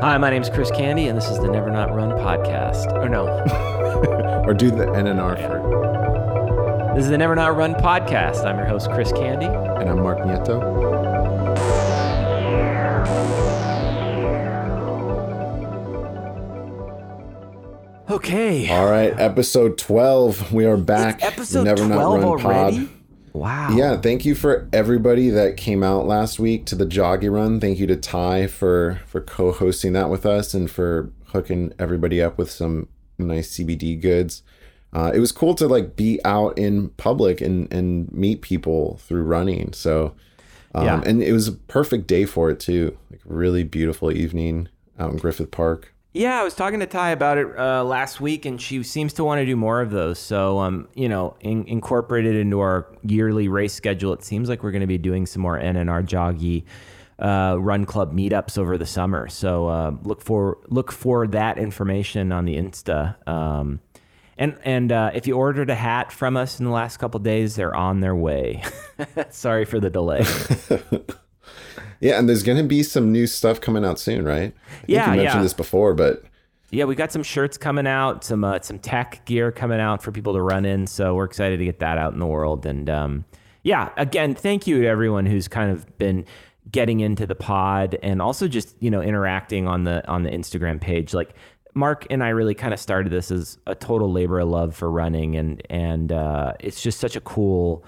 Hi, my name's Chris Candy, and this is the Never Not Run podcast. Or no, or do the NNR for this is the Never Not Run podcast. I'm your host, Chris Candy. And I'm Mark Nieto. Okay. All right, episode 12. We are back. It's episode Never 12 Not Run already? Pod. Wow. Yeah, thank you for everybody that came out last week to the Joggy Run. Thank you to Ty for for co-hosting that with us and for hooking everybody up with some nice CBD goods. Uh, it was cool to like be out in public and and meet people through running. So um, yeah. and it was a perfect day for it too. Like really beautiful evening out in Griffith Park. Yeah, I was talking to Ty about it uh, last week, and she seems to want to do more of those. So, um, you know, in, incorporated into our yearly race schedule, it seems like we're going to be doing some more NNR Joggy uh, Run Club meetups over the summer. So, uh, look for look for that information on the Insta. Um, and and uh, if you ordered a hat from us in the last couple days, they're on their way. Sorry for the delay. Yeah, and there's gonna be some new stuff coming out soon, right? I yeah, you mentioned yeah. this before, but yeah, we got some shirts coming out, some uh, some tech gear coming out for people to run in. So we're excited to get that out in the world. And um, yeah, again, thank you to everyone who's kind of been getting into the pod and also just you know interacting on the on the Instagram page. Like Mark and I really kind of started this as a total labor of love for running, and and uh, it's just such a cool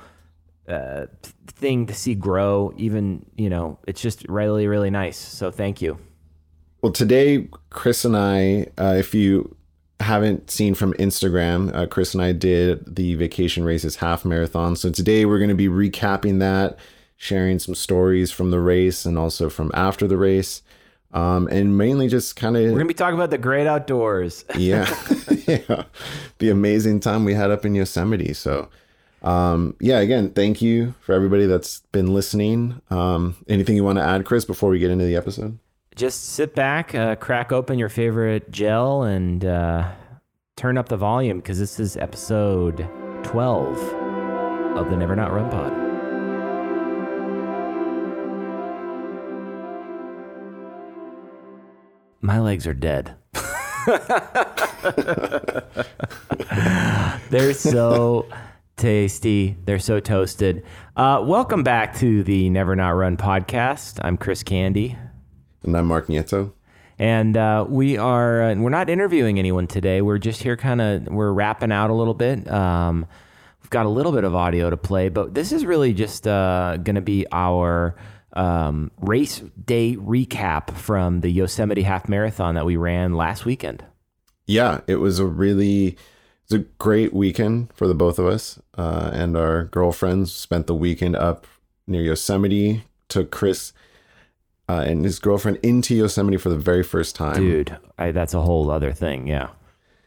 uh, thing to see grow. Even you know, it's just really really nice. So thank you. Well, today Chris and I, uh, if you haven't seen from Instagram, uh, Chris and I did the Vacation Races half marathon. So today we're going to be recapping that, sharing some stories from the race and also from after the race. Um, and mainly just kind of we're gonna be talking about the great outdoors. yeah, yeah, the amazing time we had up in Yosemite. So um, yeah, again, thank you for everybody that's been listening. Um, anything you want to add, Chris, before we get into the episode? Just sit back, uh, crack open your favorite gel, and uh, turn up the volume because this is episode 12 of the Never Not Run Pod. My legs are dead. They're so tasty. They're so toasted. Uh, welcome back to the Never Not Run podcast. I'm Chris Candy. And I'm Mark Nieto. And uh, we are, uh, we're not interviewing anyone today. We're just here kind of, we're wrapping out a little bit. Um, we've got a little bit of audio to play, but this is really just uh, going to be our um, race day recap from the Yosemite Half Marathon that we ran last weekend. Yeah, it was a really it's a great weekend for the both of us uh, and our girlfriends. Spent the weekend up near Yosemite. Took Chris uh, and his girlfriend into Yosemite for the very first time. Dude, I, that's a whole other thing. Yeah.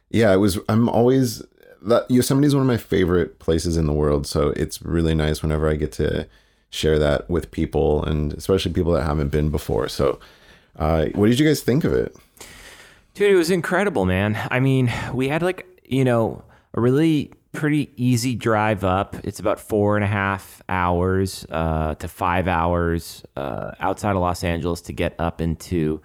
Yeah, it was. I'm always that Yosemite is one of my favorite places in the world. So it's really nice whenever I get to share that with people and especially people that haven't been before. So, uh, what did you guys think of it? Dude, it was incredible, man. I mean, we had like you know, a really pretty easy drive up. It's about four and a half hours uh, to five hours uh, outside of Los Angeles to get up into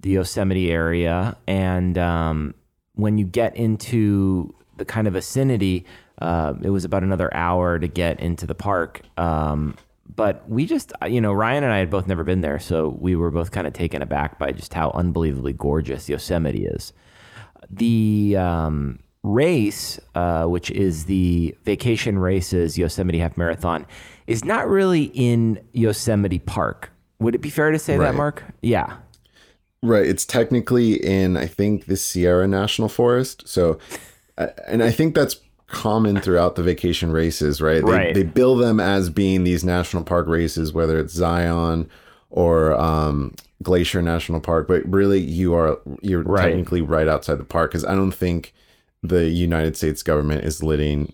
the Yosemite area. And um, when you get into the kind of vicinity, uh, it was about another hour to get into the park. Um, but we just, you know, Ryan and I had both never been there, so we were both kind of taken aback by just how unbelievably gorgeous Yosemite is. The um, race, uh, which is the Vacation Races Yosemite Half Marathon, is not really in Yosemite Park. Would it be fair to say right. that, Mark? Yeah. Right. It's technically in, I think, the Sierra National Forest. So, uh, and I think that's common throughout the vacation races, right? They, right. they bill them as being these national park races, whether it's Zion or um, Glacier National Park, but really you are you're right. technically right outside the park because I don't think the United States government is letting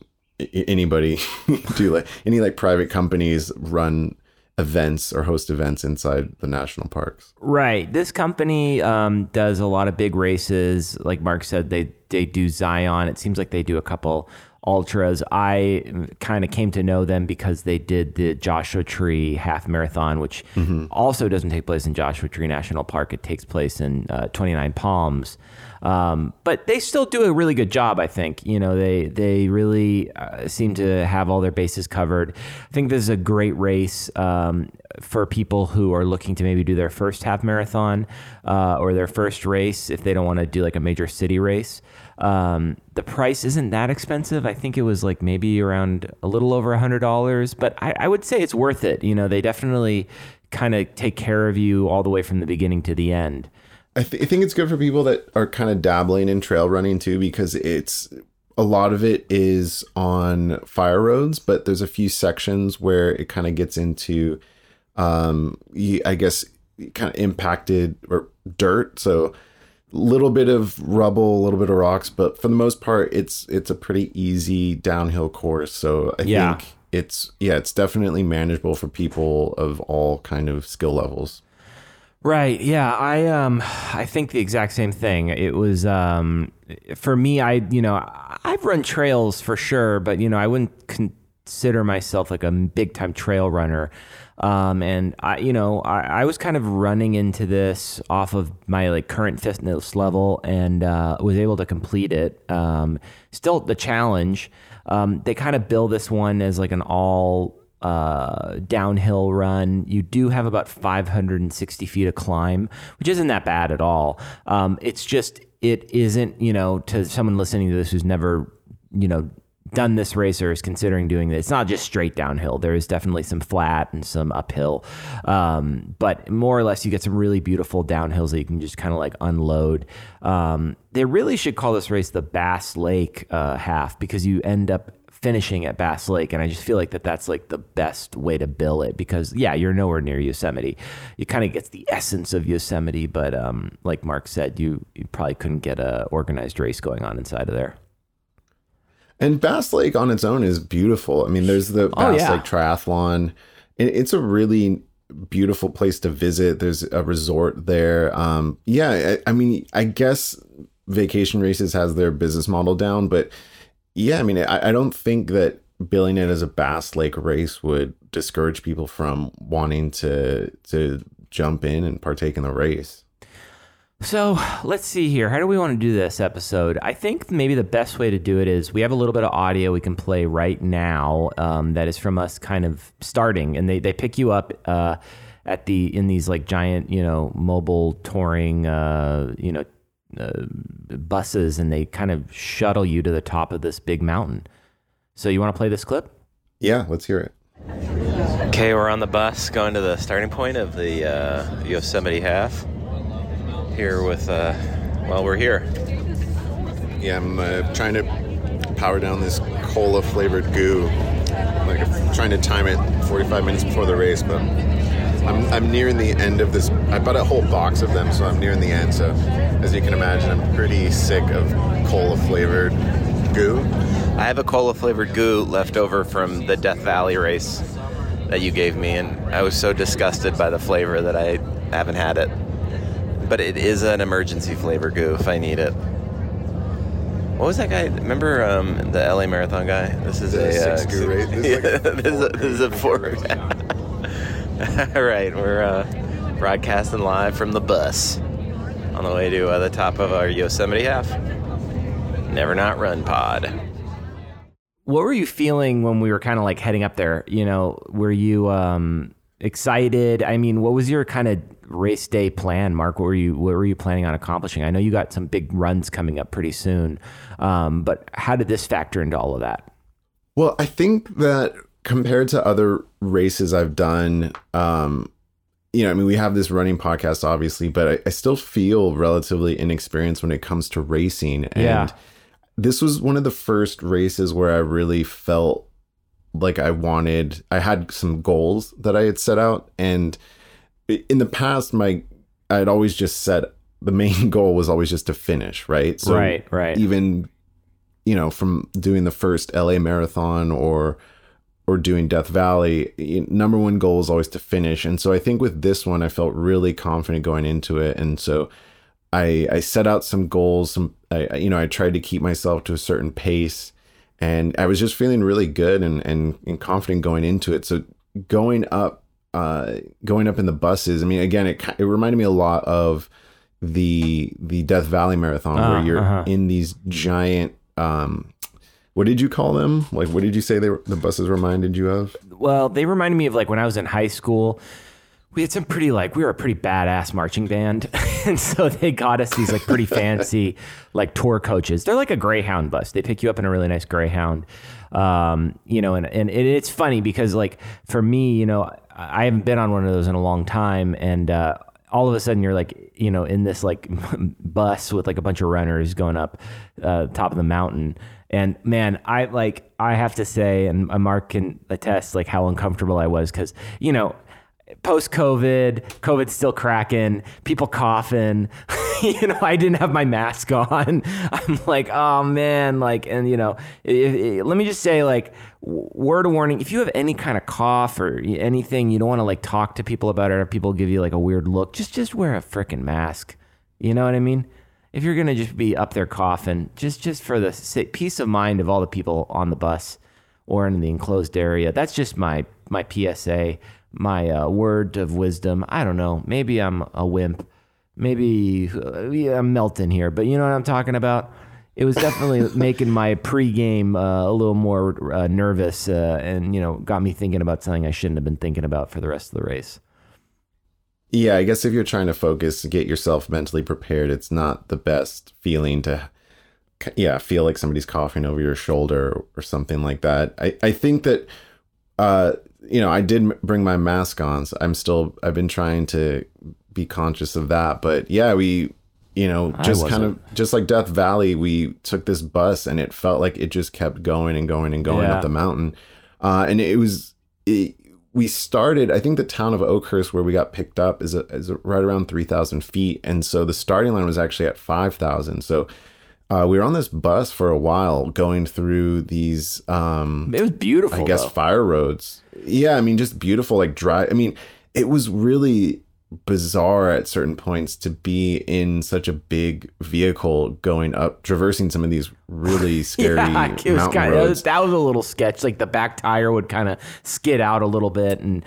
anybody do like any like private companies run events or host events inside the national parks. Right. This company um, does a lot of big races. Like Mark said, they they do Zion. It seems like they do a couple ultras. I kind of came to know them because they did the Joshua Tree half marathon, which also doesn't take place in Joshua Tree National Park. It takes place in uh, 29 Palms. Um, but they still do a really good job, I think. You know, they they really uh, seem to have all their bases covered. I think this is a great race um, for people who are looking to maybe do their first half marathon uh, or their first race if they don't want to do like a major city race. Um, the price isn't that expensive. I think it was like maybe around a little over a hundred dollars, but I, I would say it's worth it. You know, they definitely kind of take care of you all the way from the beginning to the end. I, th- I think it's good for people that are kind of dabbling in trail running too, because it's a lot of it is on fire roads, but there's a few sections where it kind of gets into, um, I guess, kind of impacted or dirt. So little bit of rubble, a little bit of rocks, but for the most part, it's it's a pretty easy downhill course. So I Yeah. think it's yeah, it's definitely manageable for people of all kind of skill levels. Right. Yeah. I um I think the exact same thing. It was um for me I you know I've run trails for sure, but you know I wouldn't consider myself like a big time trail runner. Um and I you know I, I was kind of running into this off of my like current fitness level and uh, was able to complete it. Um still the challenge. Um they kind of bill this one as like an all uh, downhill run. You do have about 560 feet of climb, which isn't that bad at all. Um, it's just, it isn't, you know, to someone listening to this who's never, you know, done this race or is considering doing it, it's not just straight downhill. There is definitely some flat and some uphill. Um, but more or less, you get some really beautiful downhills that you can just kind of like unload. Um, they really should call this race the Bass Lake uh, half because you end up finishing at Bass Lake, and I just feel like that that's like the best way to bill it because yeah, you're nowhere near Yosemite. It kind of gets the essence of Yosemite, but um, like Mark said, you you probably couldn't get a organized race going on inside of there. And Bass Lake on its own is beautiful. I mean, there's the Bass Oh, yeah. Lake Triathlon. It's a really beautiful place to visit. There's a resort there. Um, yeah, I, I mean, I guess Vacation Races has their business model down, but yeah, I mean, I, I don't think that billing it as a Bass Lake race would discourage people from wanting to to jump in and partake in the race. So let's see here. How do we want to do this episode? I think maybe the best way to do it is we have a little bit of audio we can play right now um, that is from us kind of starting, and they, they pick you up uh, at the in these like giant you know mobile touring uh, you know uh, buses, and they kind of shuttle you to the top of this big mountain. So you want to play this clip? Yeah, let's hear it. Okay, we're on the bus going to the starting point of the uh, Yosemite Half. Here with, uh, well, we're here. Yeah, I'm uh, trying to power down this cola flavored goo. Like I'm trying to time it 45 minutes before the race, but I'm, I'm nearing the end of this. I bought a whole box of them, so I'm nearing the end. So, as you can imagine, I'm pretty sick of cola flavored goo. I have a cola flavored goo left over from the Death Valley race that you gave me, and I was so disgusted by the flavor that I haven't had it. But it is an emergency flavor goo if I need it. What was that guy? Remember um, the LA Marathon guy? This is The a six goo race? This is like a this, is a, this is a four. All right, we're uh, broadcasting live from the bus on the way to uh, the top of our Yosemite half. Never not run pod. what were you feeling when we were kind of like heading up there? You know, were you um, excited? I mean, what was your kind of race day plan, Mark? What were you what were you planning on accomplishing? I know you got some big runs coming up pretty soon, um, but how did this factor into all of that? Well, I think that compared to other races I've done, um, you know, I mean, we have this running podcast, obviously, but I, I still feel relatively inexperienced when it comes to racing. And Yeah. this was one of the first races where I really felt like I wanted, I had some goals that I had set out. And in the past, my, I'd always just set the main goal was always just to finish, right? So right, right. even you know from doing the first LA marathon or or doing Death Valley number one goal is always to finish and so I think with this one I felt really confident going into it and so I I set out some goals some I I- you know I tried to keep myself to a certain pace and I was just feeling really good and and, and confident going into it. So going up, uh, going up in the buses. I mean, again, it it reminded me a lot of the the Death Valley Marathon, Uh, where you're uh-huh. in these giant. Um, what did you call them? Like, what did you say they were, the buses reminded you of? Well, they reminded me of like when I was in high school. We had some pretty like we were a pretty badass marching band, and so they got us these like pretty fancy like tour coaches. They're like a Greyhound bus. They pick you up in a really nice Greyhound, um, you know. And and it, it's funny because like for me, you know, I haven't been on one of those in a long time, and uh, all of a sudden you're like you know in this like bus with like a bunch of runners going up uh, top of the mountain and man i like i have to say and mark can attest like how uncomfortable i was because you know post covid covid's still cracking people coughing. You know i didn't have my mask on. I'm like oh man like and you know if, if- let me just say like word of warning if you have any kind of cough or anything you don't want to like talk to people about it or people give you like a weird look just just wear a freaking mask. You know what i mean? If you're gonna just be up there coughing just just for the peace of mind of all the people on the bus or in the enclosed area that's just my my psa my uh, word of wisdom. I don't know. Maybe i'm a wimp. Maybe uh, yeah, i'm melting here but you know what i'm talking about? It was definitely making my pregame uh, a little more uh, nervous uh, and you know got me thinking about something i shouldn't have been thinking about for the rest of the race. Yeah, I guess if you're trying to focus, and get yourself mentally prepared, it's not the best feeling to, yeah, feel like somebody's coughing over your shoulder or something like that. I, I think that, uh, you know, I did bring my mask on. So I'm still, I've been trying to be conscious of that. But yeah, we, you know, just kind of, just like Death Valley, we took this bus and it felt like it just kept going and going and going Yeah. up the mountain. Uh, and it was, it, we started, I think the town of Oakhurst where we got picked up is, a, is a, right around 3,000 feet. And so the starting line was actually at 5,000. So uh, we were on this bus for a while going through these, um, it was beautiful I guess, though. fire roads. Yeah, I mean, just beautiful, like dry. I mean, it was really bizarre at certain points to be in such a big vehicle going up, traversing some of these really scary Yeah, it was mountain kind roads. of, that was a little sketch. Like the back tire would kind of skid out a little bit, and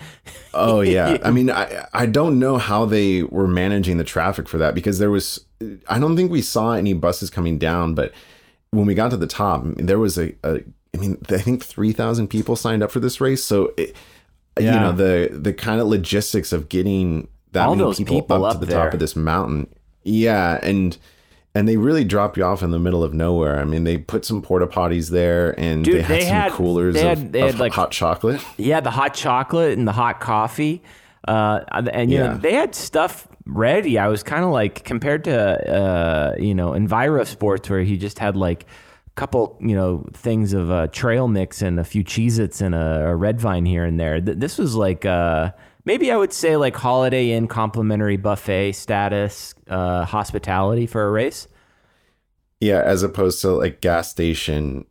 Oh yeah. I mean, I I don't know how they were managing the traffic for that because there was I don't think we saw any buses coming down, but when we got to the top, there was a, a I mean, I think 3,000 people signed up for this race, so it, you know, the the kind of logistics of getting that All many people, people up, up to the there. top of this mountain. Yeah, and and they really drop you off in the middle of nowhere. I mean, they put some porta potties there, and Dude, they had they some had- coolers they of, had- they of had, like- hot chocolate. yeah, the hot chocolate and the hot coffee, uh, and you Yeah. know they had stuff ready. I was kind of like compared to uh, you know Enviro Sports where he just had like a couple you know things of uh, trail mix and a few Cheez-Its and a, a red vine here and there. Th- This was like. Uh, Maybe I would say like Holiday Inn complimentary buffet status, uh, hospitality for a race. Yeah, as opposed to like gas station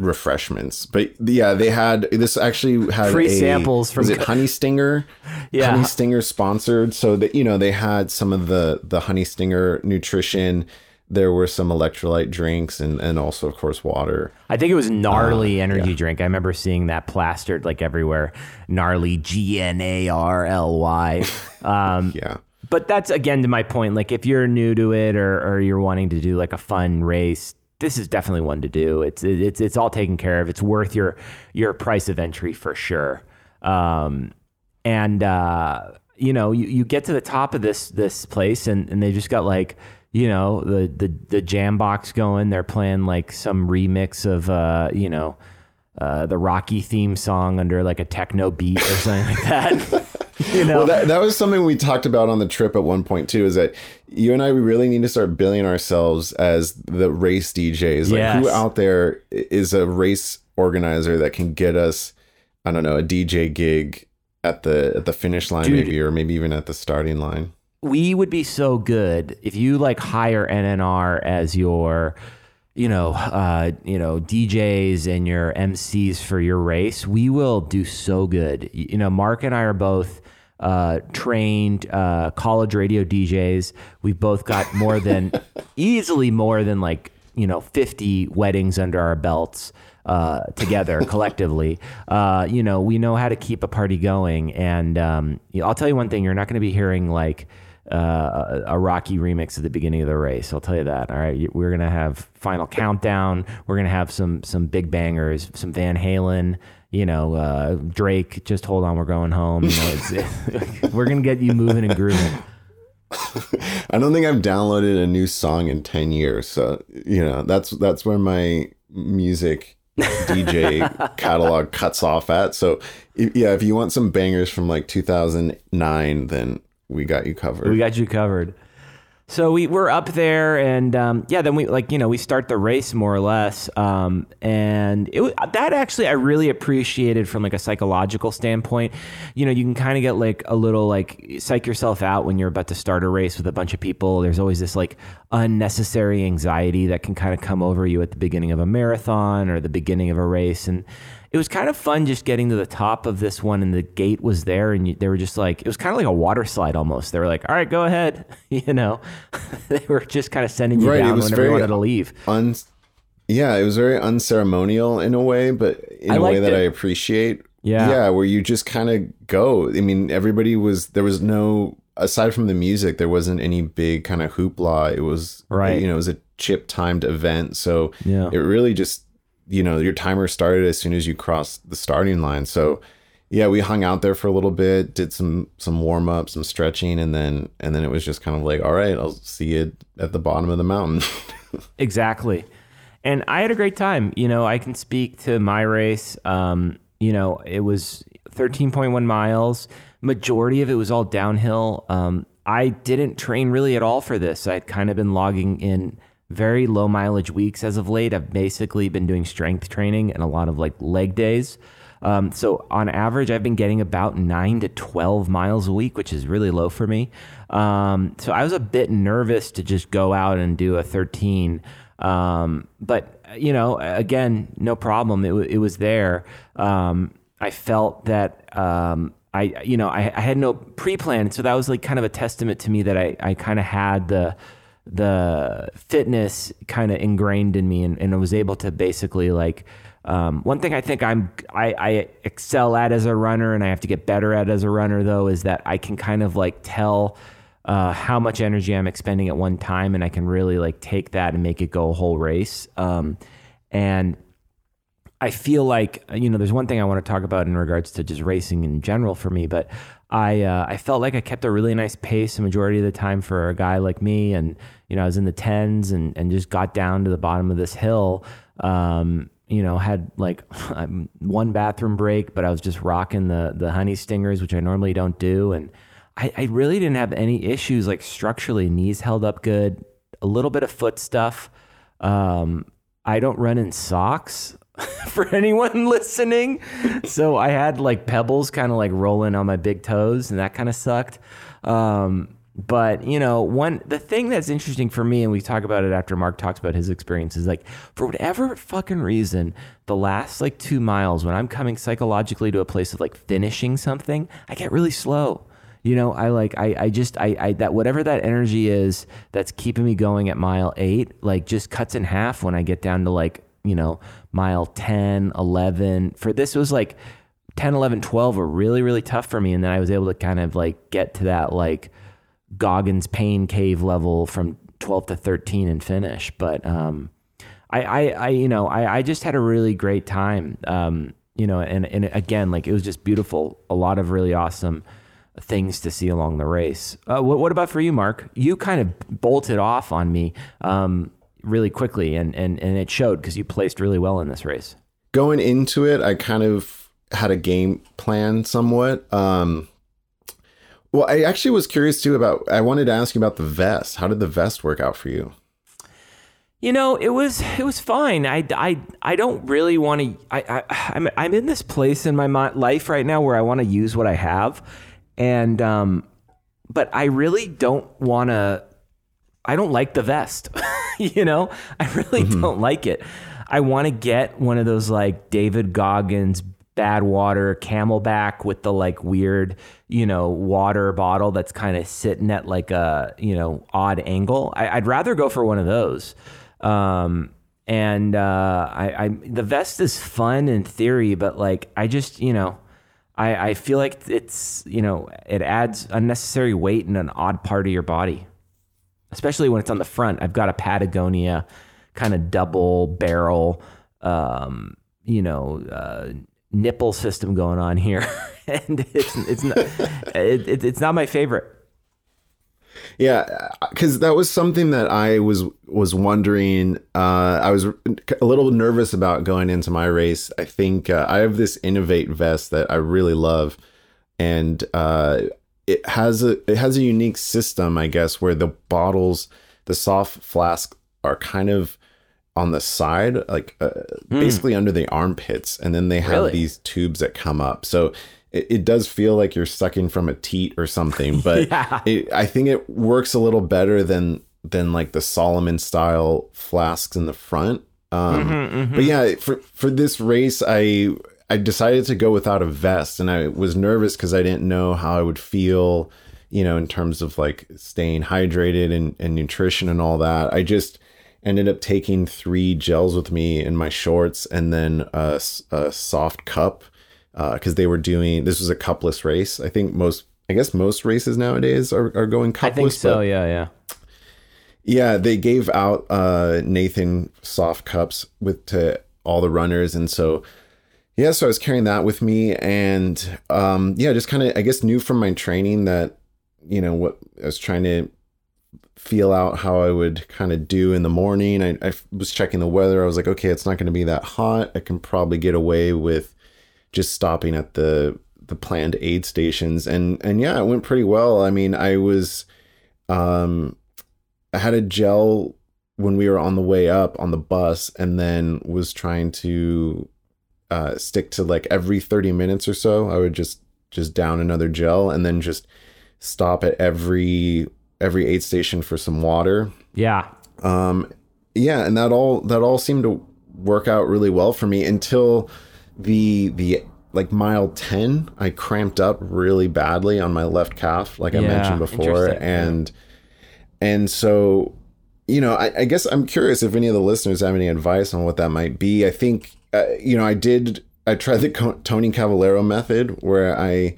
refreshments. But yeah, they had this actually had Free a- samples from was it Honey Stinger? Yeah. Honey Stinger sponsored. So that you know they had some of the the Honey Stinger nutrition. There were some electrolyte drinks and and also of course water. I think it was gnarly Uh, energy yeah. drink. I remember seeing that plastered like everywhere. Gnarly G N A R L Y. Um, Yeah. but that's again to my point. Like if you're new to it or or you're wanting to do like a fun race, this is definitely one to do. It's it's it's all taken care of. It's worth your your price of entry for sure. Um, and uh, you know you, you get to the top of this this place and, and they just got like you know the the the jam box going. They're playing like some remix of uh, you know uh, the Rocky theme song under like a techno beat or something like that. you know, Well, that, that was something we talked about on the trip at one point too. Is that you and I we really need to start billing ourselves as the race DJs. Like who out there is a race organizer that can get us, I don't know, a DJ gig at the at the finish line Dude. maybe, or maybe even at the starting line. we would be so good if you like hire NNR as your you know uh you know DJs and your MCs for your race we will do so good you know Mark and I are both uh trained uh college radio DJs we've both got more than easily more than like you know 50 weddings under our belts uh, together collectively. Uh, you know, we know how to keep a party going. And um, I'll tell you one thing: you're not going to be hearing like uh, a Rocky remix at the beginning of the race. I'll tell you that. All right, we're gonna have Final Countdown. We're gonna have some some big bangers, some Van Halen. You know, uh, Drake. Just hold on, we're going home. You know, it's, we're gonna get you moving and grooving. I don't think I've downloaded a new song in ten years. So you know, that's that's where my music DJ catalog cuts off at. So yeah, if you want some bangers from like 2009, then we got you covered. We got you covered. So we we're up there, and um, yeah, then we like you know we start the race more or less, um, and it that actually I really appreciated from like a psychological standpoint. You know, you can kind of get like a little like psych yourself out when you're about to start a race with a bunch of people. There's always this like unnecessary anxiety that can kind of come over you at the beginning of a marathon or the beginning of a race, and it was kind of fun just getting to the top of this one and the gate was there and you, they were just like it was kind of like a water slide almost. They were like all right go ahead you know? They were just kind of sending you right, down whenever you wanted to leave. un- yeah it was very unceremonial in a way but in I a way that it. i appreciate. Yeah. Yeah where you just kind of go. I mean everybody was there was no aside from the music there wasn't any big kind of hoopla. It was right. you know it was a chip timed event so yeah. it really just you know your timer started as soon as you crossed the starting line. So yeah we hung out there for a little bit did some some warm up some stretching and then and then it was just kind of like all right i'll see you at the bottom of the mountain. Exactly. And i had a great time. You know i can speak to my race. Um, you know it was 13.1 miles. Majority of it was all downhill. Um, i didn't train really at all for this. I'd kind of been logging in very low mileage weeks as of late. I've basically been doing strength training and a lot of like leg days. Um, so on average, I've been getting about nine to 12 miles a week, which is really low for me. Um, so I was a bit nervous to just go out and do a 13. Um, but, you know, again, no problem. It, w- it was there. Um, I felt that, um, I, you know, I, I had no pre plan. So that was like kind of a testament to me that I, I kind of had the, the fitness kind of ingrained in me and, and I was able to basically like um, one thing I think I'm I, I, excel at as a runner and I have to get better at as a runner though is that I can kind of like tell uh, how much energy I'm expending at one time and I can really like take that and make it go a whole race. Um, and I feel like you know there's one thing I want to talk about in regards to just racing in general for me, but I uh, I felt like I kept a really nice pace the majority of the time for a guy like me, and you know I was in the tens and and just got down to the bottom of this hill. Um, you know, had like one bathroom break, but I was just rocking the the honey stingers, which I normally don't do, and I, I really didn't have any issues like structurally. Knees held up good, a little bit of foot stuff. Um, I don't run in socks. for anyone listening. So I had like pebbles kind of like rolling on my big toes, and that kind of sucked. Um, but you know, one the thing that's interesting for me, and we talk about it after Mark talks about his experience, is like for whatever fucking reason, the last like two miles when I'm coming psychologically to a place of like finishing something, I get really slow. You know, I like I I just I I that whatever that energy is that's keeping me going at mile eight, like just cuts in half when I get down to like you know, mile 10, 11. For this, was like 10, 11, 12 were really, really tough for me. And then I was able to kind of like get to that like Goggins pain cave level from 12 to 13 and finish. But, um, I, I, I, you know, I, I just had a really great time. Um, you know, and, and again, like it was just beautiful. A lot of really awesome things to see along the race. Uh, what, what about for you, Mark? You kind of bolted off on me. Um, really quickly, and and and it showed because you placed really well in this race. Going into it, I kind of had a game plan somewhat. Um, well, I actually was curious too about. I wanted to ask you about the vest. How did the vest work out for you? You know, it was it was fine. I, I, I don't really want to. I, I I'm I'm in this place in my life right now where I want to use what I have, and um, but I really don't want to. I don't like the vest. you know, I really mm-hmm. don't like it. I want to get one of those like David Goggins Badwater CamelBak with the like weird, you know, water bottle that's kind of sitting at like a, you know, odd angle. I, would rather go for one of those. Um, and uh, I, I the vest is fun in theory, but like I just you know. I, I feel like it's you know it adds unnecessary weight in an odd part of your body, especially when it's on the front. I've got a Patagonia kind of double barrel, um, you know, uh, nipple system going on here, and it's it's not it, it, it's not my favorite. Yeah, because that was something that I was was wondering. Uh, I was a little nervous about going into my race. I think uh, I have this Inov-8 vest that I really love, and uh, it has a it has a unique system, I guess, where the bottles, the soft flask, are kind of on the side, like uh, mm. basically under the armpits, and then they have really? these tubes that come up. So it, it, does feel like you're sucking from a teat or something, but yeah. it, I think it works a little better than than like the Salomon style flasks in the front. Um, mm-hmm, mm-hmm. But yeah, for for this race, I I decided to go without a vest, and I was nervous because I didn't know how I would feel, you know, in terms of like staying hydrated and, and nutrition and all that. I just ended up taking three gels with me in my shorts and then a, a soft cup because uh, they were doing this was a cupless race. I think most, I guess most races nowadays are, are going cupless. I think so. yeah, yeah, yeah. They gave out uh, Nathan soft cups with to all the runners, and so yeah, so I was carrying that with me, and um, yeah, just kind of I guess knew from my training that you know what I was trying to feel out how I would kind of do in the morning. I, I was checking the weather. I was like, okay, it's not going to be that hot. I can probably get away with just stopping at the the planned aid stations and and yeah it went pretty well i mean i was um i had a gel when we were on the way up on the bus and then was trying to uh stick to like every 30 minutes or so i would just just down another gel and then just stop at every every aid station for some water. Yeah. Um yeah and that all that all seemed to work out really well for me until the the like mile 10 i cramped up really badly on my left calf like yeah, i mentioned before. and and so you know I, I, guess i'm curious if any of the listeners have any advice on what that might be. I think uh, you know i did i tried the tony cavallero method where i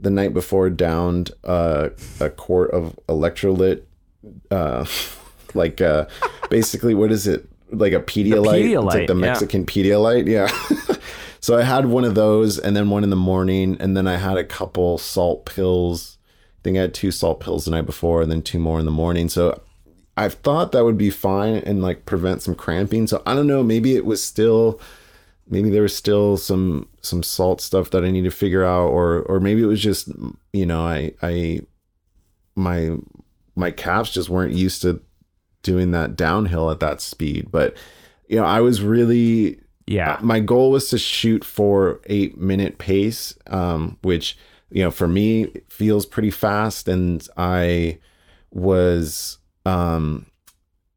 the night before downed uh, a quart of electrolyte uh, like uh, basically what is it like a Pedialyte, Pedialyte it's like the Mexican yeah. Pedialyte yeah So I had one of those and then one in the morning. And then I had a couple salt pills. I think I had two salt pills the night before and then two more in the morning. So I thought that would be fine and like prevent some cramping. So I don't know. Maybe it was still, maybe there was still some some salt stuff that I need to figure out, or or maybe it was just you know I I my my calves just weren't used to doing that downhill at that speed. But you know I was really yeah. My goal was to shoot for eight minute pace, um, which, you know, for me feels pretty fast. And I was, um,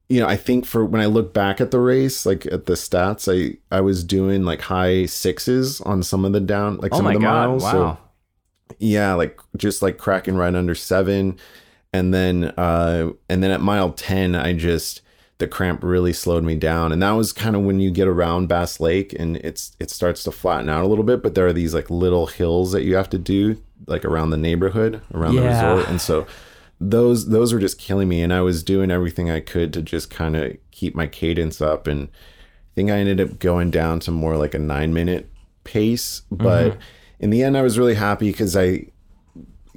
you know, I think for when I look back at the race, like at the stats, I, I was doing like high sixes on some of the down, like oh some of the God, miles. Wow. So yeah, like just like cracking right under seven. And then, uh, and then at mile 10, I just, the cramp really slowed me down and that was kind of when you get around bass lake and it's it starts to flatten out a little bit but there are these like little hills that you have to do like around the neighborhood around yeah. the resort and so those those were just killing me. And i was doing everything i could to just kind of keep my cadence up. And i think i ended up going down to more like a nine minute pace. But mm-hmm. in the end i was really happy because i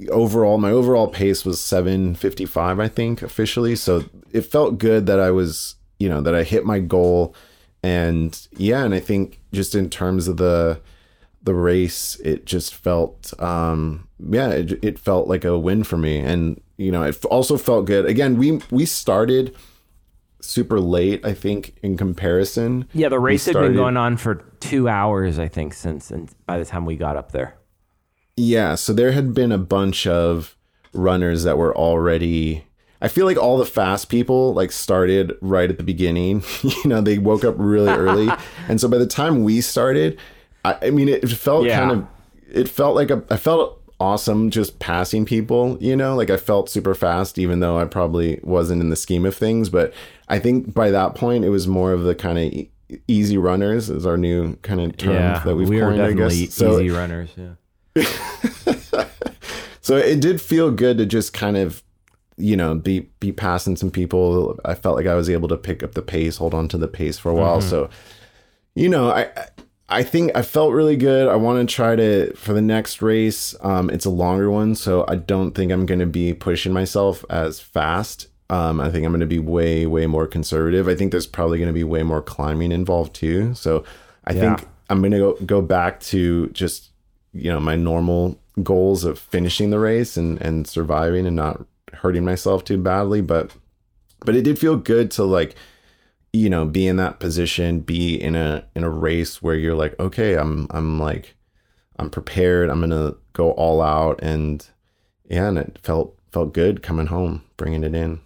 overall my overall pace was 755 i think officially. So it felt good that i was you know that i hit my goal. And yeah and i think just in terms of the the race it just felt um yeah it, it felt like a win for me. And you know it also felt good again we we started super late i think in comparison yeah the race started, had been going on for two hours i think since and by the time we got up there yeah, so there had been a bunch of runners that were already I feel like all the fast people like started right at the beginning. you know, they woke up really early. and so by the time we started, I, I mean it, felt yeah. kind of it felt like a I felt awesome just passing people, you know? Like I felt super fast even though I probably wasn't in the scheme of things, but I think by that point it was more of the kind of e- easy runners is our new kind of term Yeah, that we've we coined, I definitely guess. So easy runners. Yeah. so it did feel good to just kind of you know be be passing some people i felt like i was able to pick up the pace hold on to the pace for a while Mm-hmm. so you know i i think i felt really good. I want to try to for the next race um it's a longer one so i don't think i'm going to be pushing myself as fast. Um i think i'm going to be way way more conservative. I think there's probably going to be way more climbing involved too so i Yeah. think i'm going to go go back to just you know my normal goals of finishing the race and and surviving and not hurting myself too badly but but it did feel good to like you know be in that position be in a in a race where you're like okay i'm i'm like i'm prepared i'm gonna go all out and yeah and it felt felt good coming home bringing it in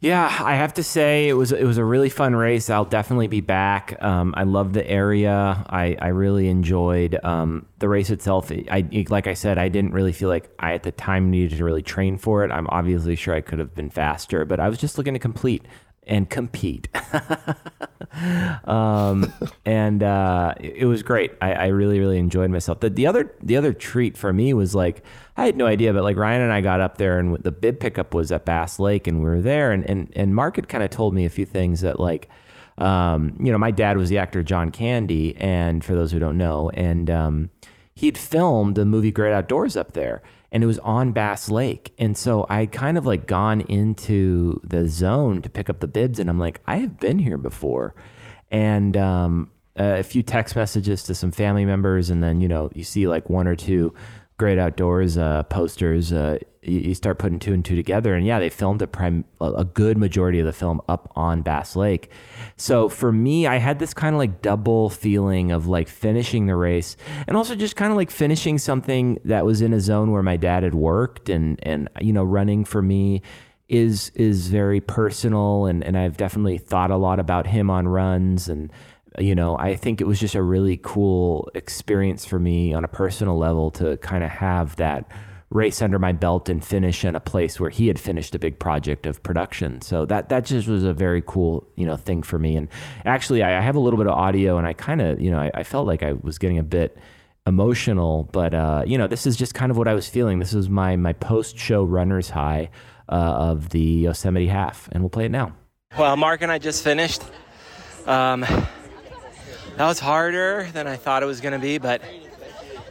Yeah, I have to say it was it was a really fun race. I'll definitely be back. Um, I love the area. I, I really enjoyed um, the race itself. I like I said, I didn't really feel like I at the time needed to really train for it. I'm obviously sure I could have been faster, but I was just looking to complete and compete. um, and uh, it was great. I, I really, really enjoyed myself. The, the other, the other treat for me was like I had no idea, but like Ryan and I got up there, and the bib pickup was at Bass Lake, and we were there, and and and Mark had kind of told me a few things that like. Um, you know, my dad was the actor John Candy, and for those who don't know, and um, he'd filmed the movie Great Outdoors up there, and it was on Bass Lake. And so I had kind of like gone into the zone to pick up the bibs, and I'm like, I have been here before, and um, a few text messages to some family members, and then you know you see like one or two Great Outdoors uh, posters. Uh, you, you start putting two and two together, and yeah, they filmed a prim- a a good majority of the film up on Bass Lake. So for me, I had this kind of like double feeling of like finishing the race, and also just kind of like finishing something that was in a zone where my dad had worked, and and you know, running for me is is very personal, and and I've definitely thought a lot about him on runs and you know, I think it was just a really cool experience for me on a personal level to kind of have that race under my belt and finish in a place where he had finished a big project of production. So that that just was a very cool, you know, thing for me. And actually, I, I have a little bit of audio, and I kind of, you know, I, I felt like I was getting a bit emotional, but uh, you know, this is just kind of what I was feeling. This is my my post show runner's high uh, of the Yosemite half, and we'll play it now. Well, Mark and I just finished. Um, that was harder than I thought it was gonna be, but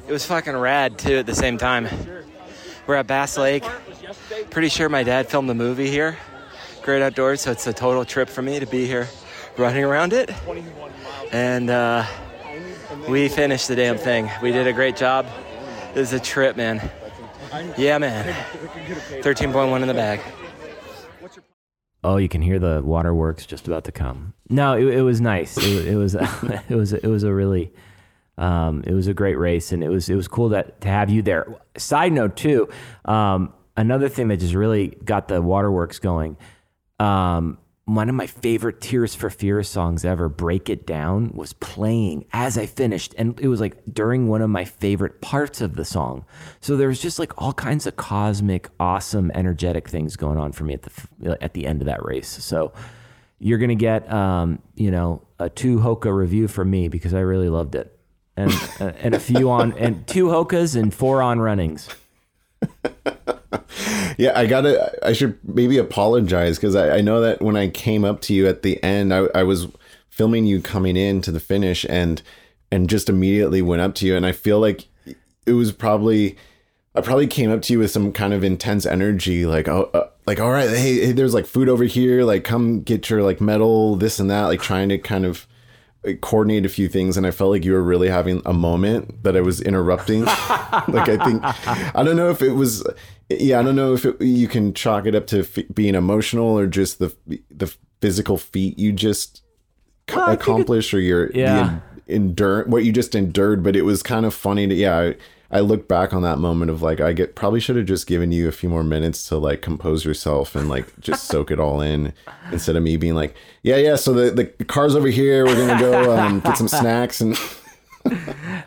it was fucking rad too at the same time. We're at Bass Lake. Pretty sure my dad filmed the movie here, Great Outdoors, so it's a total trip for me to be here running around it. And uh, we finished the damn thing. We did a great job. It was a trip, man. Yeah, man. 13.1 in the bag. Oh, you can hear the waterworks just about to come. No, it, it was nice. It, it was it was it was a really um, it was a great race, and it was it was cool that to have you there. Side note too, um, another thing that just really got the waterworks going. Um, one of my favorite Tears for Fears songs ever, Break It Down, was playing as I finished. And it was like during one of my favorite parts of the song. So there was just like all kinds of cosmic, awesome, energetic things going on for me at the at the end of that race. So you're gonna get um, you know, a two Hoka review from me because I really loved it. And uh, and a few on and two Hokas and four on runnings. Yeah, I gotta. I should maybe apologize because I, I know that when I came up to you at the end, I, I was filming you coming in to the finish and and just immediately went up to you, and I feel like it was probably I probably came up to you with some kind of intense energy, like oh, uh, like all right, hey, hey, there's like food over here, like come get your like medal, this and that, like trying to kind of coordinate a few things and i felt like you were really having a moment that i was interrupting like i think i don't know if it was yeah i don't know if it, you can chalk it up to f- being emotional or just the the physical feat you just Well, think it- accomplished or your Yeah. the endure what you just endured but it was kind of funny to yeah I, I look back on that moment of like I get probably should have just given you a few more minutes to like compose yourself and like just soak it all in instead of me being like yeah yeah so the, the car's over here we're gonna go um, get some snacks and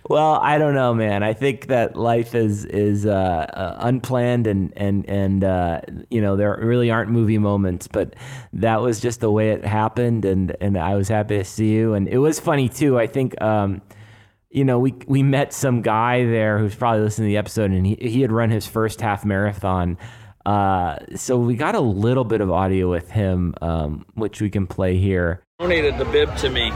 well, I don't know, man. I think that life is is uh, uh, unplanned and and and uh, you know there really aren't movie moments, but that was just the way it happened, and and I was happy to see you, and it was funny too. I think. Um, you know, we we met some guy there who's probably listening to the episode, and he he had run his first half marathon. Uh, so we got a little bit of audio with him, um, which we can play here. Donated the bib to me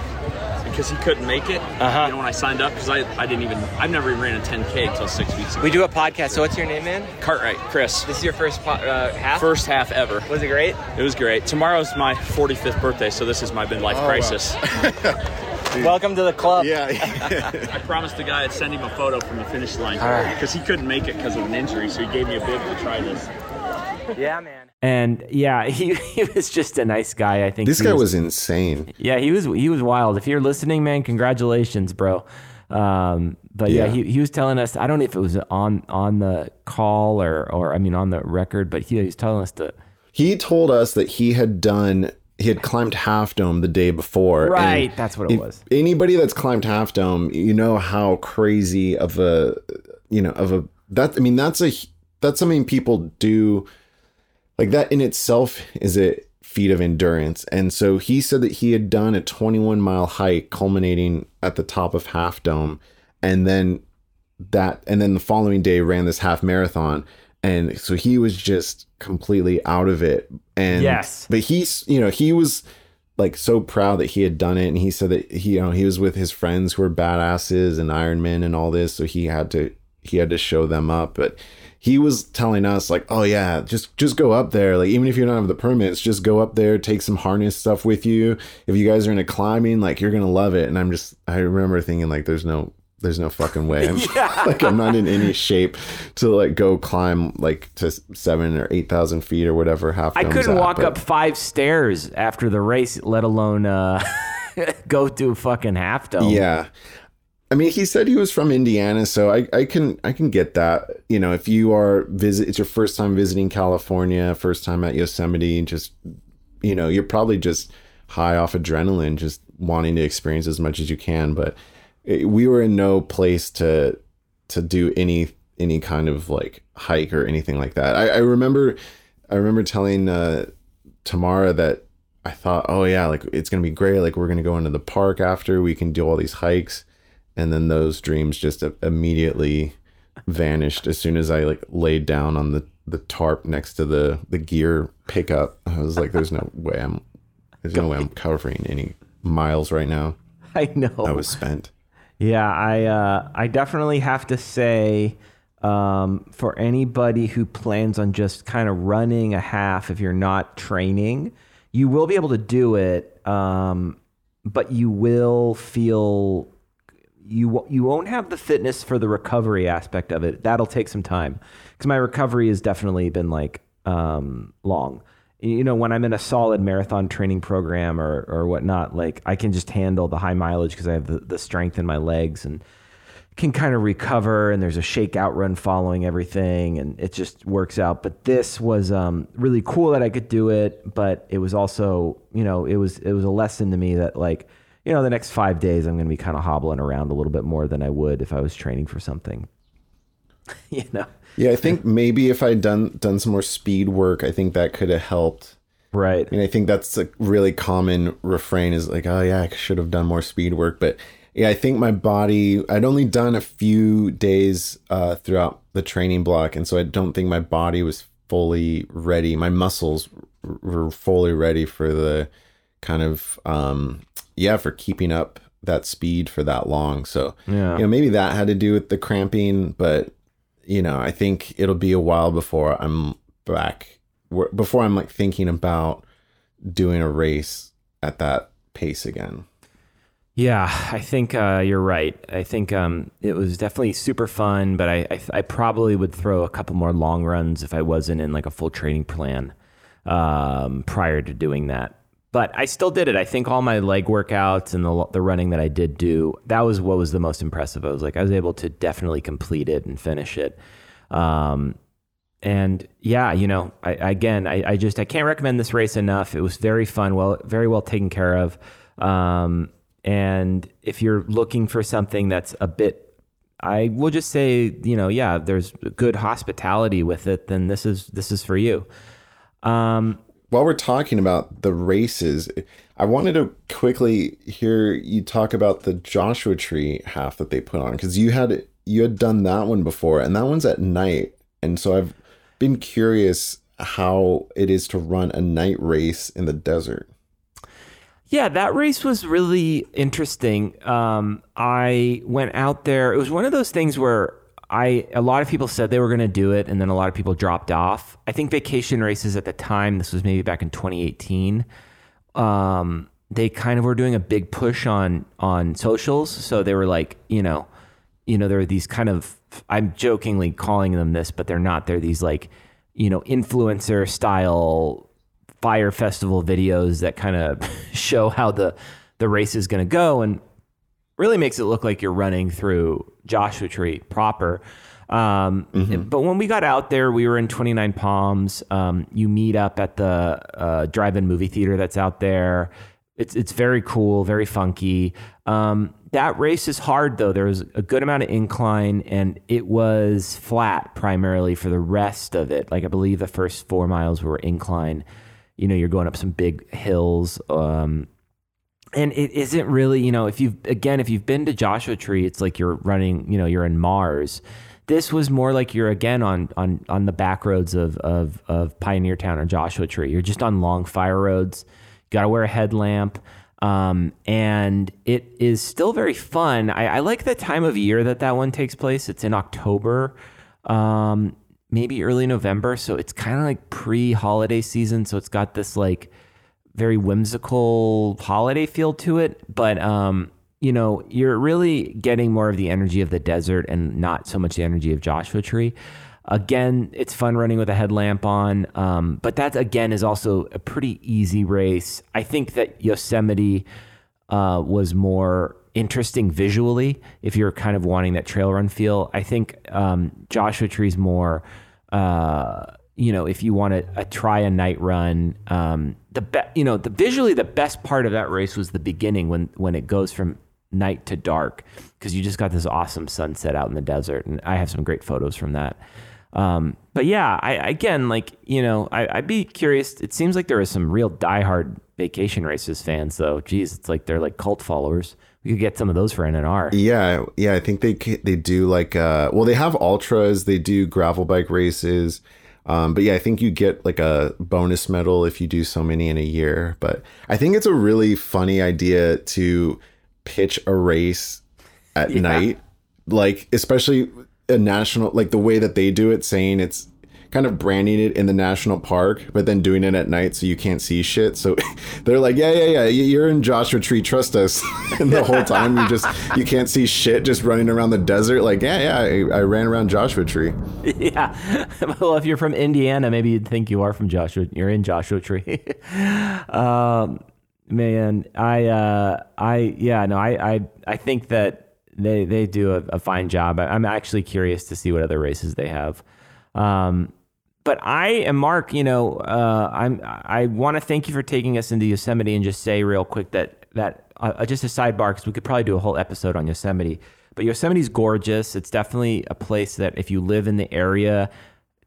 because he couldn't make it. Uh-huh. You know, when I signed up, because I, I didn't even, I've never even ran a 10K until six weeks ago. We do a podcast. So what's your name, man? Cartwright, Chris. This is your first po- uh, half. First half ever. Was it great? It was great. Tomorrow's my 45th birthday, so this is my midlife crisis. Welcome to the club. Yeah. I promised the guy I'd send him a photo from the finish line right. because he couldn't make it because of an injury, so he gave me a bib to try this. Yeah, man. And yeah, he, he was just a nice guy. I think this guy was insane. Yeah, he was he was wild. If you're listening, man, congratulations, bro. Um, but yeah, Yeah. he, he was telling us. I don't know if it was on on the call or or I mean on the record, but he, he was telling us to. He told us that he had done he had climbed Half Dome the day before. and Right, that's what it was. Anybody that's climbed Half Dome, you know how crazy of a you know of a that I mean that's a that's something people do like that in itself is a feat of endurance. And so he said that he had done a 21 mile hike culminating at the top of Half Dome and then that and then the following day ran this half marathon. And so he was just completely out of it. And Yes. but he's you know he was like so proud that he had done it. And he said that he you know he was with his friends who were badasses and ironmen and all this. So he had to he had to show them up. But he was telling us like oh yeah just just go up there like even if you don't have the permits just go up there take some harness stuff with you if you guys are into climbing like you're gonna love it and i'm just i remember thinking like there's no there's no fucking way i'm like i'm not in any shape to like go climb like to seven or eight thousand feet or whatever half I couldn't at, walk but- up five stairs after the race, let alone uh, go to a fucking half dome. Yeah. I mean, he said he was from Indiana, so I, I can I can get that. You know, if you are visit, it's your first time visiting California, first time at Yosemite, just you know, you're probably just high off adrenaline, just wanting to experience as much as you can. But it, we were in no place to to do any any kind of like hike or anything like that. I, I remember I remember telling uh, Tamara that I thought, oh yeah, like it's gonna be great. Like we're gonna go into the park after we can do all these hikes, and then those dreams just immediately vanished as soon as I like laid down on the the tarp next to the the gear pickup. I was like, there's no way I'm there's no way I'm covering any miles right now. I know. I was spent. Yeah, I uh, I definitely have to say um, for anybody who plans on just kind of running a half, if you're not training, you will be able to do it, um, but you will feel you you won't have the fitness for the recovery aspect of it. That'll take some time because my recovery has definitely been like um, long. You know, when I'm in a solid marathon training program or or whatnot, like I can just handle the high mileage because I have the, the strength in my legs and can kind of recover. And there's a shakeout run following everything, and it just works out. But this was um, really cool that I could do it, but it was also, you know, it was it was a lesson to me that like you know, the next five days I'm going to be kind of hobbling around a little bit more than I would if I was training for something. you know, Yeah, I think maybe if I'd done done some more speed work, I think that could have helped. right? I mean, I think that's a really common refrain is like, oh yeah, I should have done more speed work. But yeah, I think my body, I'd only done a few days uh, throughout the training block. And so I don't think my body was fully ready. My muscles r- were fully ready for the kind of, um, yeah, for keeping up that speed for that long. So, Yeah. you know, maybe that had to do with the cramping, but you know, I think it'll be a while before I'm back, before I'm like thinking about doing a race at that pace again. Yeah, I think uh, you're right. I think um, it was definitely super fun, but I, I I probably would throw a couple more long runs if I wasn't in like a full training plan um, prior to doing that. But I still did it. I think all my leg workouts and the the running that I did do that was what was the most impressive. I was like I was able to definitely complete it and finish it. Um, and yeah, you know, I, again, I, I just I can't recommend this race enough. It was very fun, well, very well taken care of. Um, and if you're looking for something that's a bit, I will just say, you know, yeah, there's good hospitality with it, then this is this is for you. Um, While we're talking about the races, I wanted to quickly hear you talk about the Joshua Tree half that they put on because you had you had done that one before, and that one's at night, and so I've been curious how it is to run a night race in the desert. Yeah, that race was really interesting. Um, I went out there. It was one of those things where I a lot of people said they were going to do it, and then a lot of people dropped off. I think vacation races at the time, this was maybe back in 2018. Um, they kind of were doing a big push on on socials, so they were like, you know, you know, there are these kind of I'm jokingly calling them this, but they're not. They're these like, you know, influencer style fire festival videos that kind of show how the the race is going to go and really makes it look like you're running through Joshua Tree proper. Um, But when we got out there, we were in 29 Palms. Um, you meet up at the uh, drive-in movie theater that's out there. It's it's very cool, very funky. Um, that race is hard though. There was a good amount of incline, and it was flat primarily for the rest of it. Like I believe the first four miles were incline. You know, you're going up some big hills. Um, and it isn't really you know if you've again if you've been to joshua tree it's like you're running you know you're in mars. This was more like you're again on on on the back roads of of of Pioneertown or joshua tree. You're just on long fire roads. You gotta wear a headlamp. Um, and it is still very fun. I, I like the time of year that that one takes place. It's in october um, maybe early november. So it's kind of like pre-holiday season. So it's got this like very whimsical holiday feel to it, but um, you know, you're really getting more of the energy of the desert and not so much the energy of Joshua Tree. Again, it's fun running with a headlamp on, um, but that again is also a pretty easy race. I think that Yosemite uh, was more interesting visually if you're kind of wanting that trail run feel. I think um, Joshua Tree's more. Uh, you know, if you want to uh, try a night run, um, the be- you know, the visually the best part of that race was the beginning when when it goes from night to dark because you just got this awesome sunset out in the desert, and I have some great photos from that. Um, but yeah, I again like you know, I, I'd be curious. It seems like there are some real diehard vacation races fans, though. Geez, it's like they're like cult followers. We could get some of those for NNR. Yeah, yeah, I think they they do like uh well they have ultras, they do gravel bike races. Um, but yeah, I think you get like a bonus medal if you do so many in a year. But I think it's a really funny idea to pitch a race at night, like especially a national, like the way that they do it, saying it's kind of branding it in the national park, but then doing it at night so you can't see shit. So they're like, yeah, yeah, yeah, you're in Joshua Tree, trust us. and the whole time you just you can't see shit, just running around the desert. Like, yeah, yeah, I, I ran around Joshua Tree. yeah. Well, if you're from Indiana, maybe you'd think you are from Joshua. You're in Joshua Tree. um, man, I, uh, I, yeah, no, I, I, I think that they, they do a, a fine job. I, I'm actually curious to see what other races they have. Um, but I am Mark. You know, uh, I'm. I want to thank you for taking us into Yosemite and just say real quick that that uh, just a sidebar because we could probably do a whole episode on Yosemite. But Yosemite's gorgeous. It's definitely a place that if you live in the area,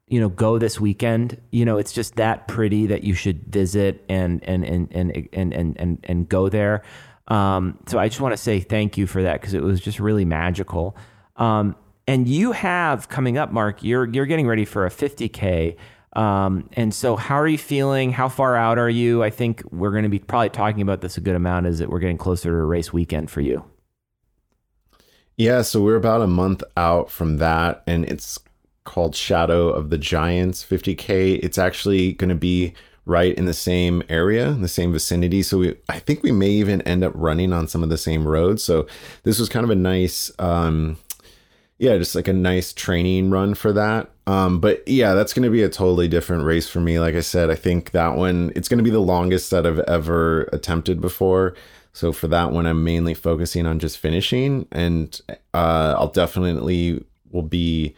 you know, go this weekend. You know, it's just that pretty that you should visit and and and and and and and, and go there. Um, so I just want to say thank you for that because it was just really magical. Um, and you have coming up, Mark. You're you're getting ready for a 50k. Um, and so, how are you feeling? How far out are you? I think we're going to be probably talking about this a good amount Is that we're getting closer to a race weekend for you. Yeah, so we're about a month out from that, and it's called Shadow of the Giants 50K. It's actually going to be right in the same area, in the same vicinity. So we, I think we may even end up running on some of the same roads. So this was kind of a nice, um, yeah, just like a nice training run for that. Um, but yeah, that's going to be a totally different race for me. Like I said, I think that one, it's going to be the longest that I've ever attempted before. So for that one, I'm mainly focusing on just finishing, and uh, I'll definitely will be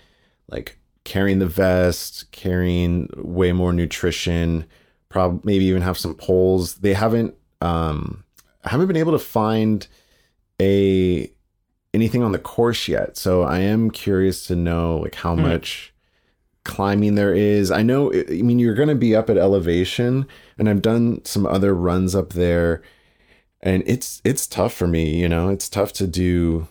like carrying the vest, carrying way more nutrition, probably maybe even have some poles. They haven't, um, I haven't been able to find a anything on the course yet. So I am curious to know like how Hmm. much climbing there is. I know I mean you're going to be up at elevation and I've done some other runs up there and it's it's tough for me, you know. It's tough to do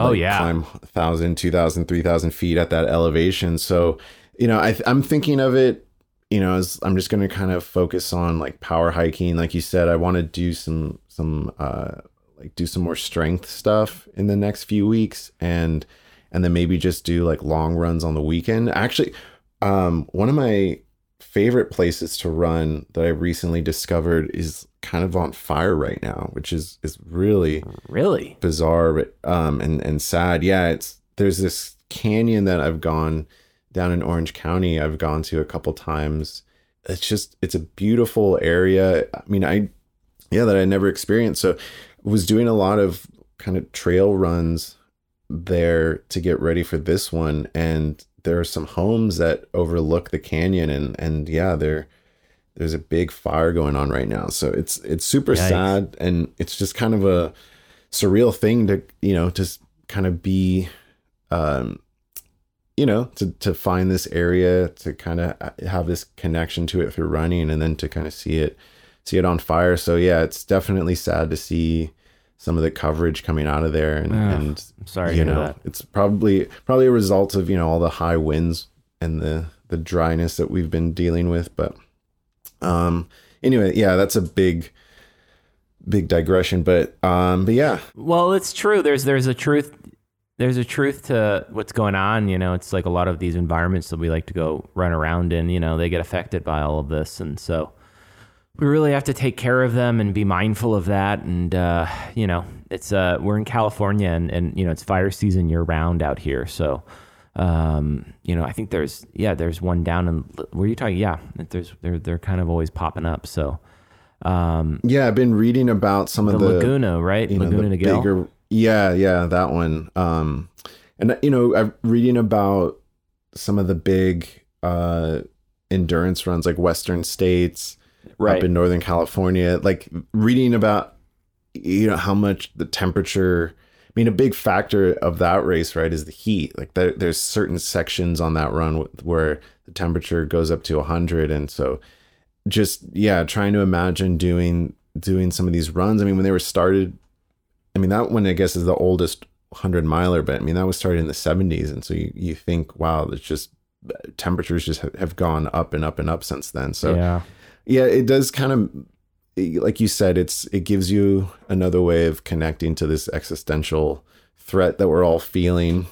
Oh, yeah. climb 1000 2000 3000 feet at that elevation so you know I, i'm thinking of it you know as i'm just going to kind of focus on like power hiking like you said i want to do some some uh like do some more strength stuff in the next few weeks and and then maybe just do like long runs on the weekend. Actually um one of my favorite places to run that i recently discovered is kind of on fire right now which is is really Really? bizarre but um and and sad. Yeah it's there's this canyon that i've gone down in orange county i've gone to a couple times. It's just it's a beautiful area. I mean i yeah that i never experienced. So was doing a lot of kind of trail runs there to get ready for this one and there are some homes that overlook the canyon and and yeah they're there's a big fire going on right now so it's it's super Yikes. sad and it's just kind of a surreal thing to you know to kind of be um you know to to find this area to kind of have this connection to it through running and then to kind of see it see it on fire so yeah it's definitely sad to see some of the coverage coming out of there and, Ugh, and sorry you know that. it's probably probably a result of you know all the high winds and the the dryness that we've been dealing with but um anyway yeah that's a big big digression but um but yeah Well, it's true. There's there's a truth there's a truth to what's going on. You know, it's like a lot of these environments that we like to go run around in. You know, they get affected by all of this, and so we really have to take care of them and be mindful of that. And uh, you know, it's uh, we're in California, and and you know, it's fire season year round out here. So, um, you know, I think there's yeah, there's one down in where are you talking? Yeah, there's they're they're kind of always popping up. So, um, yeah i've been reading about some the, of the Laguna, right? you know, Laguna the Niguel. bigger yeah yeah that one um and you know i'm reading about some of the big uh endurance runs like western states Right. up in northern california like reading about you know how much the temperature i mean a big factor of that race right is the heat. Like there, there's certain sections on that run where the temperature goes up to 100 and so just yeah trying to imagine doing doing some of these runs. I mean when they were started i mean that one i guess is the oldest 100 miler but i mean that was started in the 70s and so you, you think wow it's just temperatures just have, have gone up and up and up since then. So yeah. Yeah it does kind of like you said it's it gives you another way of connecting to this existential threat that we're all feeling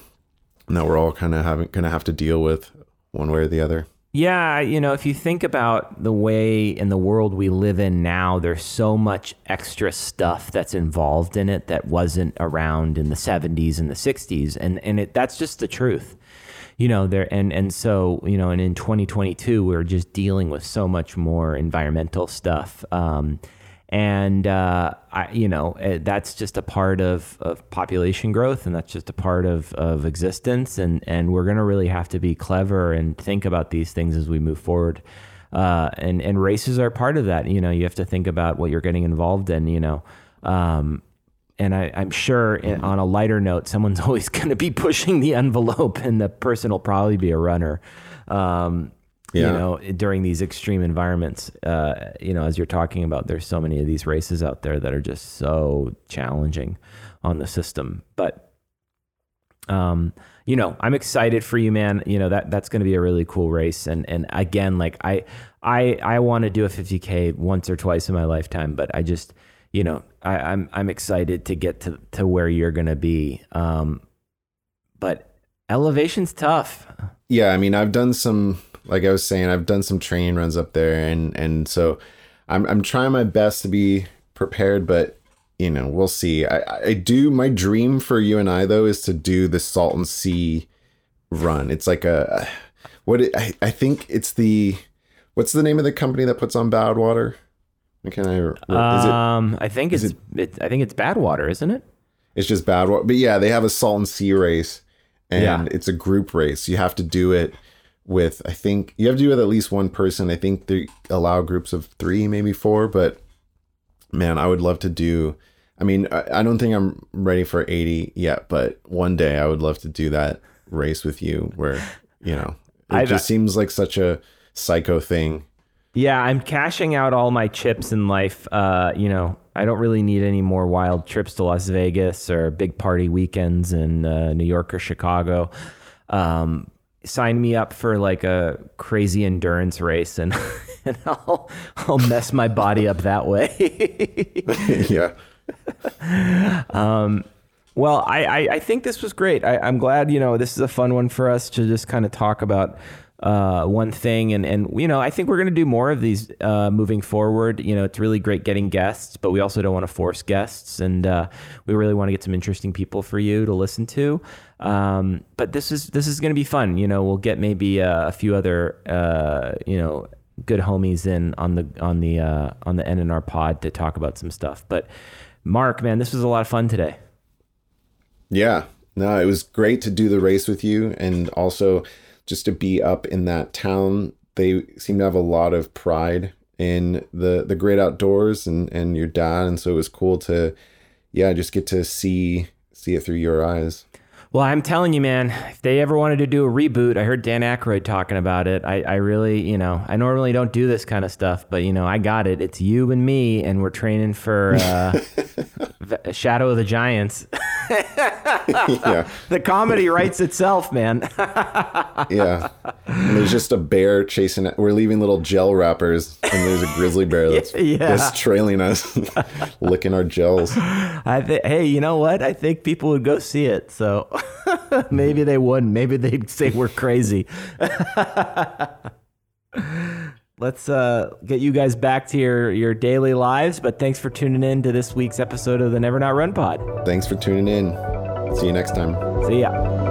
and that we're all kind of having going to have to deal with one way or the other Yeah, you know, if you think about the way in the world we live in now, there's so much extra stuff that's involved in it that wasn't around in the 70s and the 60s, and and it that's just the truth. You know, there and and so you know, and in 2022, we're just dealing with so much more environmental stuff. Um, and uh, I, you know eh, that's just a part of, of population growth, and that's just a part of, of existence, and and we're gonna really have to be clever and think about these things as we move forward. Uh, and and races are part of that. You know, you have to think about what you're getting involved in. You know, um, and I, I'm sure in, on a lighter note, someone's always going to be pushing the envelope, and the person will probably be a runner. Um, You know, during these extreme environments, uh, you know, as you're talking about, there's so many of these races out there that are just so challenging on the system. But, um, you know, I'm excited for you, man. You know that that's going to be a really cool race. And and again, like I I I want to do a 50k once or twice in my lifetime, but I just you know I, I'm I'm excited to get to to where you're going to be. Um, but elevation's tough. yeah i mean i've done some like i was saying i've done some training runs up there and and so i'm i'm trying my best to be prepared but you know we'll see i i do my dream for you and i though is to do the salton sea run it's like a what it, I, I think it's the what's the name of the company that puts on Badwater can i is it um, I think it's is it, I think it's Badwater, isn't it? It's just bad. wa- But yeah, they have a Salton Sea race, and Yeah. it's a group race. You have to do it with, I think, you have to do it with at least one person. I think they allow groups of three, maybe four. But man, I would love to do I mean, I, I don't think I'm ready for 80 yet, but one day I would love to do that race with you where, you know, it I've- just seems like such a psycho thing. Yeah, I'm cashing out all my chips in life. Uh, you know, I don't really need any more wild trips to Las Vegas or big party weekends in uh, New York or Chicago. Um, sign me up for like a crazy endurance race, and and I'll I'll mess my body up that way. yeah. Um, Well, I, I, I think this was great. I, I'm glad, you know, this is a fun one for us to just kind of talk about uh, one thing. And, and, you know, I think we're going to do more of these uh, moving forward. You know, it's really great getting guests, but we also don't want to force guests. And uh, we really want to get some interesting people for you to listen to. Um, but this is this is going to be fun. You know, we'll get maybe uh, a few other, uh, you know, good homies in on the on the uh, on the NNR pod to talk about some stuff. But Mark, man, this was a lot of fun today. Yeah. No, it was great to do the race with you and also just to be up in that town. They seem to have a lot of pride in the the great outdoors and and your dad and so it was cool to yeah, just get to see see it through your eyes. Well, I'm telling you, man, if they ever wanted to do a reboot, I heard Dan Aykroyd talking about it. I, I really, you know, I normally don't do this kind of stuff, but, you know, I got it. It's you and me, and we're training for uh, Shadow of the Giants. yeah. the comedy writes itself, man. Yeah. And there's just a bear chasing it. we're leaving little gel wrappers and there's a grizzly bear that's Yeah. just trailing us licking our gels. I th- hey, you know what? I think people would go see it. So maybe they wouldn't. Maybe they'd say we're crazy. Let's uh, get you guys back to your, your daily lives. But thanks for tuning in to this week's episode of the Never Not Run Pod. Thanks for tuning in. See you next time. See ya.